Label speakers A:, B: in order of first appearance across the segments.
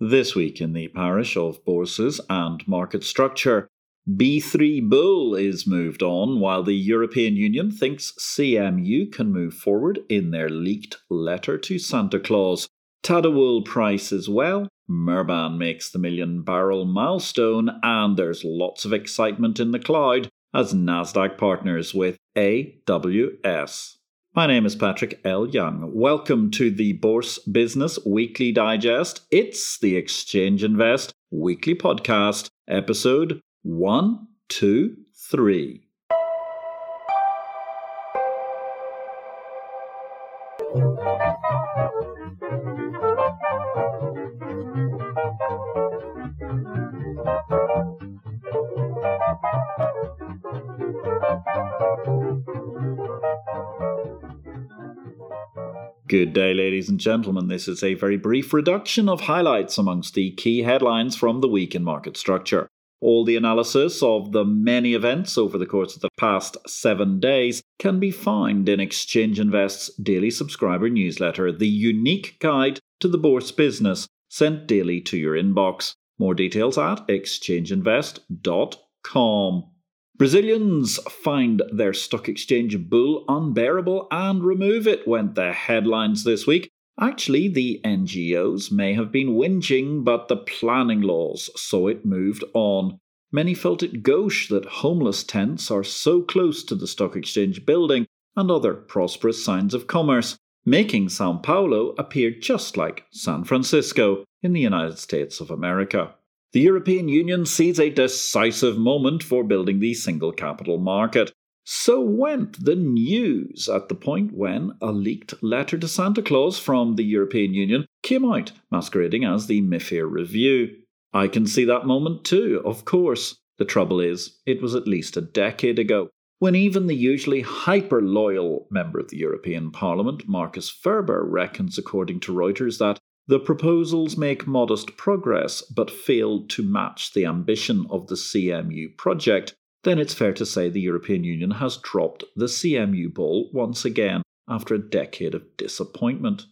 A: This week in the parish of bourses and market structure, B3 Bull is moved on while the European Union thinks CMU can move forward in their leaked letter to Santa Claus. Tadawul price as well. Murban makes the million barrel milestone, and there's lots of excitement in the cloud as Nasdaq partners with AWS. My name is Patrick L. Young. Welcome to the Bourse Business Weekly Digest. It's the Exchange Invest Weekly Podcast, episode 123. Good day, ladies and gentlemen. This is a very brief reduction of highlights amongst the key headlines from the week in market structure. All the analysis of the many events over the course of the past seven days can be found in Exchange Invest's daily subscriber newsletter, the unique guide to the bourse business, sent daily to your inbox. More details at exchangeinvest.com. Brazilians find their stock exchange bull unbearable and remove it, went the headlines this week. Actually, the NGOs may have been whinging, but the planning laws saw it moved on. Many felt it gauche that homeless tents are so close to the stock exchange building and other prosperous signs of commerce, making Sao Paulo appear just like San Francisco in the United States of America. The European Union sees a decisive moment for building the single capital market. So went the news at the point when a leaked letter to Santa Claus from the European Union came out, masquerading as the MIFIR review. I can see that moment too, of course. The trouble is, it was at least a decade ago, when even the usually hyper loyal member of the European Parliament, Markus Ferber, reckons, according to Reuters, that the proposals make modest progress but fail to match the ambition of the CMU project, then it's fair to say the European Union has dropped the CMU ball once again after a decade of disappointment.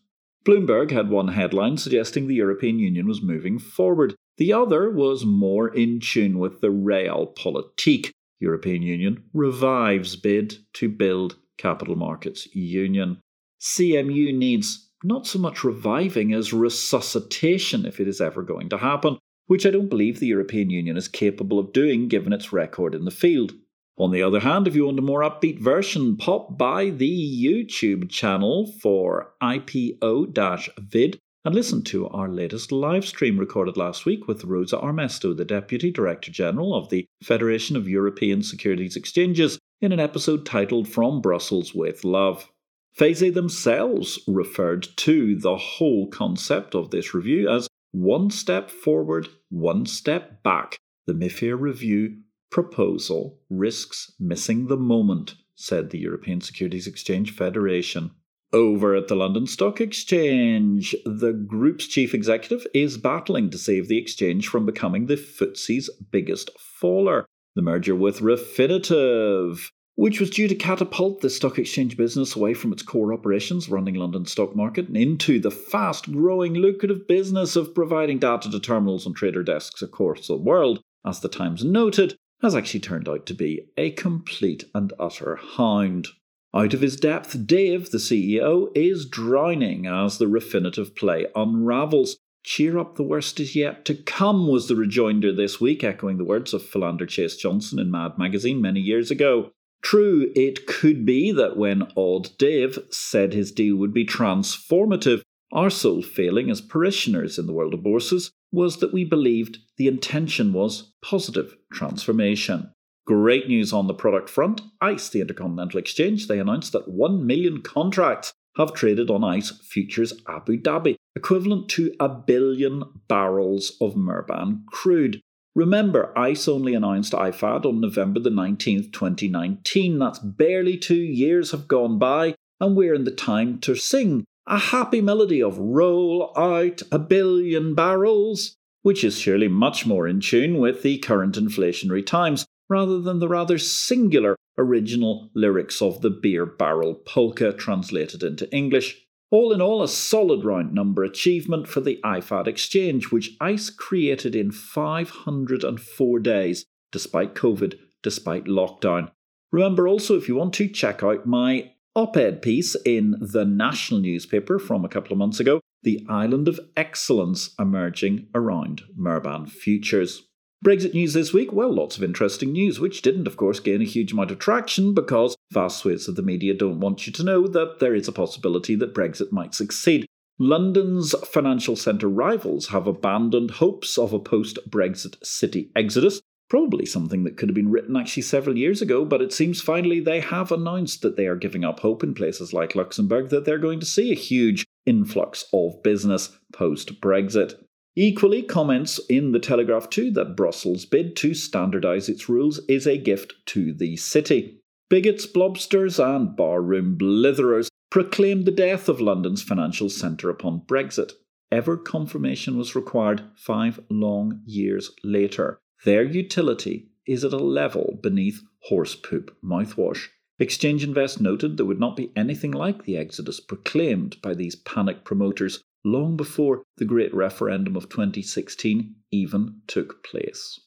A: Bloomberg had one headline suggesting the European Union was moving forward. The other was more in tune with the realpolitik. European Union revives bid to build capital markets union. CMU needs not so much reviving as resuscitation if it is ever going to happen, which I don't believe the European Union is capable of doing given its record in the field. On the other hand, if you want a more upbeat version, pop by the YouTube channel for IPO vid and listen to our latest live stream recorded last week with Rosa Armesto, the Deputy Director General of the Federation of European Securities Exchanges, in an episode titled From Brussels with Love. FESE themselves referred to the whole concept of this review as one step forward, one step back. The MIFIR review proposal risks missing the moment, said the European Securities Exchange Federation. Over at the London Stock Exchange, the group's chief executive is battling to save the exchange from becoming the FTSE's biggest faller. The merger with Refinitiv which was due to catapult the stock exchange business away from its core operations running London stock market and into the fast growing lucrative business of providing data to terminals and trader desks across the world, as the Times noted, has actually turned out to be a complete and utter hound. Out of his depth, Dave, the CEO, is drowning as the Refinitiv play unravels. Cheer up, the worst is yet to come, was the rejoinder this week, echoing the words of Philander Chase Johnson in Mad Magazine many years ago. True, it could be that when Odd Dave said his deal would be transformative, our sole failing as parishioners in the world of bourses was that we believed the intention was positive transformation. Great news on the product front. ICE, the Intercontinental Exchange, they announced that 1 million contracts have traded on ICE Futures Abu Dhabi, equivalent to a billion barrels of Murban crude. Remember, ICE only announced IFAD on November the 19th, 2019. That's barely two years have gone by, and we're in the time to sing a happy melody of Roll Out a Billion Barrels, which is surely much more in tune with the current inflationary times, rather than the rather singular original lyrics of the Beer Barrel Polka translated into English. All in all, a solid round number achievement for the IFAD exchange, which ICE created in 504 days, despite COVID, despite lockdown. Remember also, if you want to, check out my op ed piece in the national newspaper from a couple of months ago The Island of Excellence Emerging Around Murban Futures. Brexit news this week? Well, lots of interesting news, which didn't, of course, gain a huge amount of traction because vast swathes of the media don't want you to know that there is a possibility that Brexit might succeed. London's financial centre rivals have abandoned hopes of a post Brexit city exodus. Probably something that could have been written actually several years ago, but it seems finally they have announced that they are giving up hope in places like Luxembourg that they're going to see a huge influx of business post Brexit. Equally, comments in the Telegraph too that Brussels' bid to standardise its rules is a gift to the city. Bigots, blobsters, and barroom blitherers proclaimed the death of London's financial centre upon Brexit. Ever confirmation was required five long years later. Their utility is at a level beneath horse poop mouthwash. Exchange Invest noted there would not be anything like the exodus proclaimed by these panic promoters long before the great referendum of 2016 even took place.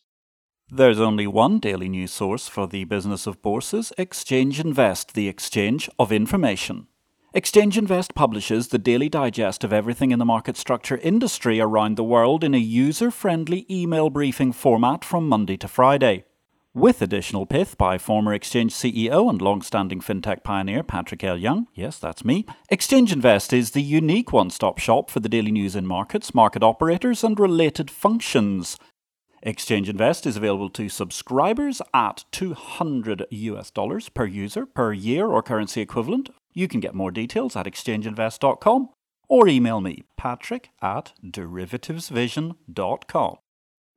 B: There's only one daily news source for the business of bourses Exchange Invest, the exchange of information. Exchange Invest publishes the daily digest of everything in the market structure industry around the world in a user friendly email briefing format from Monday to Friday with additional pith by former Exchange CEO and long-standing fintech pioneer Patrick L. Young. Yes, that's me. Exchange Invest is the unique one-stop shop for the daily news in markets, market operators, and related functions. Exchange Invest is available to subscribers at 200 US dollars per user per year or currency equivalent. You can get more details at exchangeinvest.com or email me, patrick at derivativesvision.com.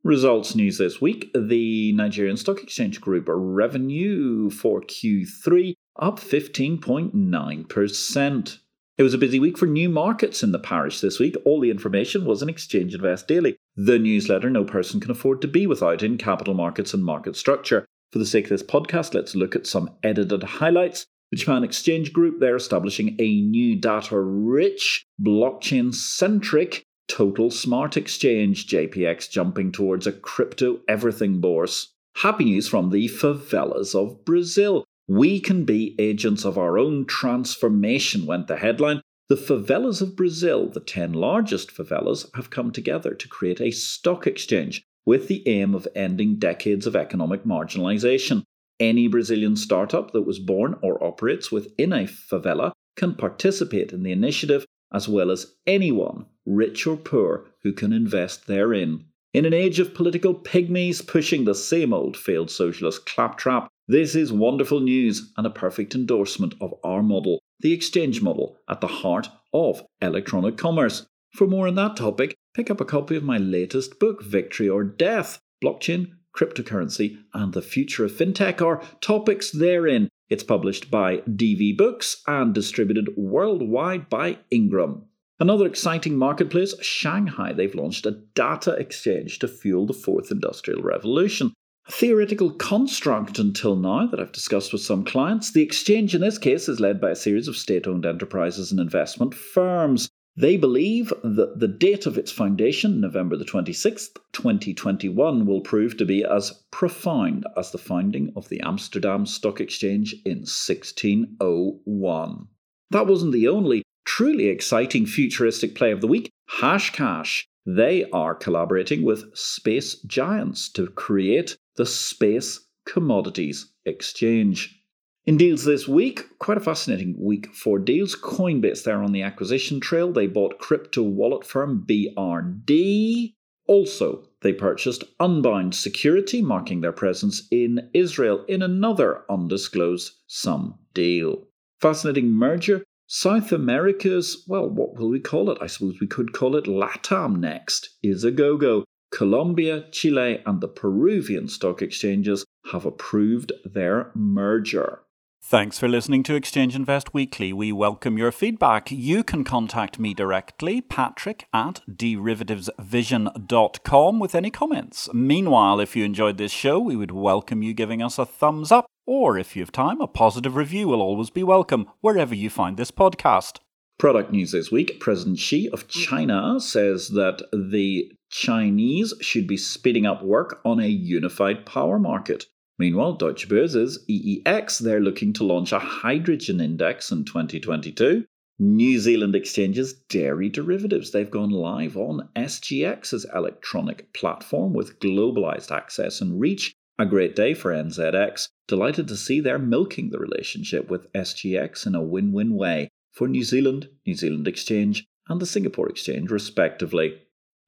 A: Results news this week the Nigerian Stock Exchange Group revenue for Q3 up 15.9%. It was a busy week for new markets in the parish this week. All the information was in Exchange Invest Daily, the newsletter no person can afford to be without in capital markets and market structure. For the sake of this podcast, let's look at some edited highlights. The Japan Exchange Group, they're establishing a new data rich, blockchain centric Total Smart Exchange, JPX jumping towards a crypto everything bourse. Happy news from the favelas of Brazil. We can be agents of our own transformation, went the headline. The favelas of Brazil, the 10 largest favelas, have come together to create a stock exchange with the aim of ending decades of economic marginalization. Any Brazilian startup that was born or operates within a favela can participate in the initiative as well as anyone, rich or poor, who can invest therein. In an age of political pygmies pushing the same old failed socialist claptrap, this is wonderful news and a perfect endorsement of our model, the exchange model, at the heart of electronic commerce. For more on that topic, pick up a copy of my latest book, Victory or Death Blockchain, Cryptocurrency, and the Future of FinTech are topics therein it's published by DV Books and distributed worldwide by Ingram. Another exciting marketplace, Shanghai, they've launched a data exchange to fuel the fourth industrial revolution. A theoretical construct until now that I've discussed with some clients. The exchange in this case is led by a series of state owned enterprises and investment firms. They believe that the date of its foundation, November the 26th, 2021, will prove to be as profound as the founding of the Amsterdam Stock Exchange in 1601. That wasn't the only truly exciting futuristic play of the week. Hashcash. They are collaborating with space giants to create the Space Commodities Exchange. In deals this week, quite a fascinating week for deals. Coinbase, they're on the acquisition trail. They bought crypto wallet firm BRD. Also, they purchased Unbound Security, marking their presence in Israel in another undisclosed sum deal. Fascinating merger. South America's, well, what will we call it? I suppose we could call it LATAM next, is a go go. Colombia, Chile, and the Peruvian stock exchanges have approved their merger.
B: Thanks for listening to Exchange Invest Weekly. We welcome your feedback. You can contact me directly, patrick at derivativesvision.com, with any comments. Meanwhile, if you enjoyed this show, we would welcome you giving us a thumbs up, or if you have time, a positive review will always be welcome wherever you find this podcast.
A: Product news this week President Xi of China says that the Chinese should be speeding up work on a unified power market. Meanwhile, Deutsche Börse's EEX, they're looking to launch a hydrogen index in 2022. New Zealand Exchange's dairy derivatives, they've gone live on SGX's electronic platform with globalized access and reach. A great day for NZX. Delighted to see they're milking the relationship with SGX in a win win way for New Zealand, New Zealand Exchange, and the Singapore Exchange, respectively.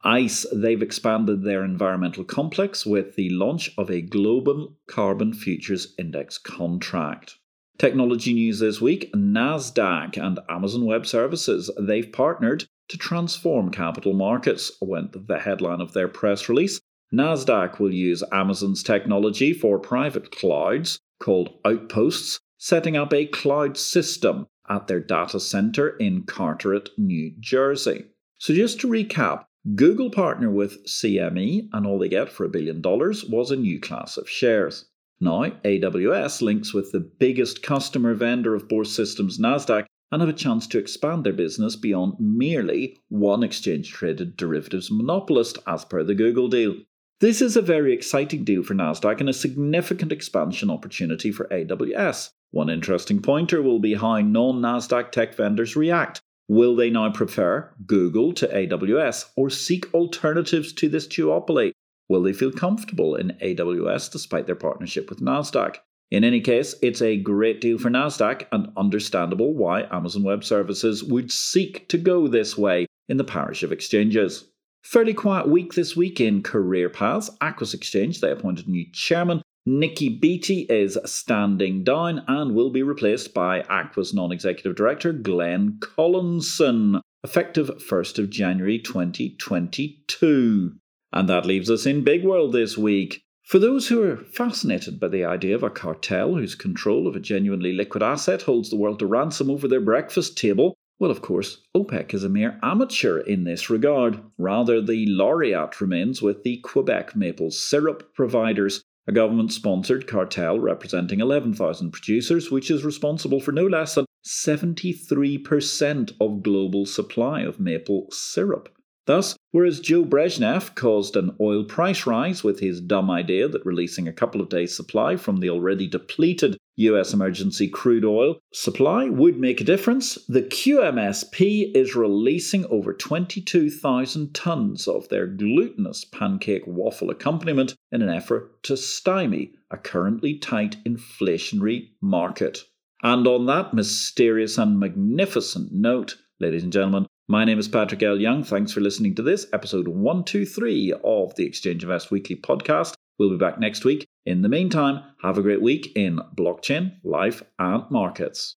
A: ICE, they've expanded their environmental complex with the launch of a global carbon futures index contract. Technology news this week NASDAQ and Amazon Web Services, they've partnered to transform capital markets, went the headline of their press release. NASDAQ will use Amazon's technology for private clouds called Outposts, setting up a cloud system at their data center in Carteret, New Jersey. So, just to recap, Google partnered with CME, and all they get for a billion dollars was a new class of shares. Now, AWS links with the biggest customer vendor of Bourse Systems, NASDAQ, and have a chance to expand their business beyond merely one exchange traded derivatives monopolist as per the Google deal. This is a very exciting deal for NASDAQ and a significant expansion opportunity for AWS. One interesting pointer will be how non NASDAQ tech vendors react Will they now prefer Google to AWS or seek alternatives to this duopoly? Will they feel comfortable in AWS despite their partnership with NASDAQ? In any case, it's a great deal for NASDAQ and understandable why Amazon Web Services would seek to go this way in the parish of exchanges. Fairly quiet week this week in career paths. Aquis Exchange, they appointed new chairman Nikki Beattie is standing down and will be replaced by Aquis non executive director Glenn Collinson, effective 1st of January 2022. And that leaves us in Big World this week. For those who are fascinated by the idea of a cartel whose control of a genuinely liquid asset holds the world to ransom over their breakfast table, well, of course, OPEC is a mere amateur in this regard. Rather, the laureate remains with the Quebec maple syrup providers, a government sponsored cartel representing 11,000 producers, which is responsible for no less than 73% of global supply of maple syrup. Thus, whereas Joe Brezhnev caused an oil price rise with his dumb idea that releasing a couple of days' supply from the already depleted US emergency crude oil supply would make a difference, the QMSP is releasing over 22,000 tons of their glutinous pancake waffle accompaniment in an effort to stymie a currently tight inflationary market. And on that mysterious and magnificent note, ladies and gentlemen, my name is Patrick L. Young. Thanks for listening to this episode 123 of the Exchange Invest Weekly podcast. We'll be back next week. In the meantime, have a great week in blockchain, life, and markets.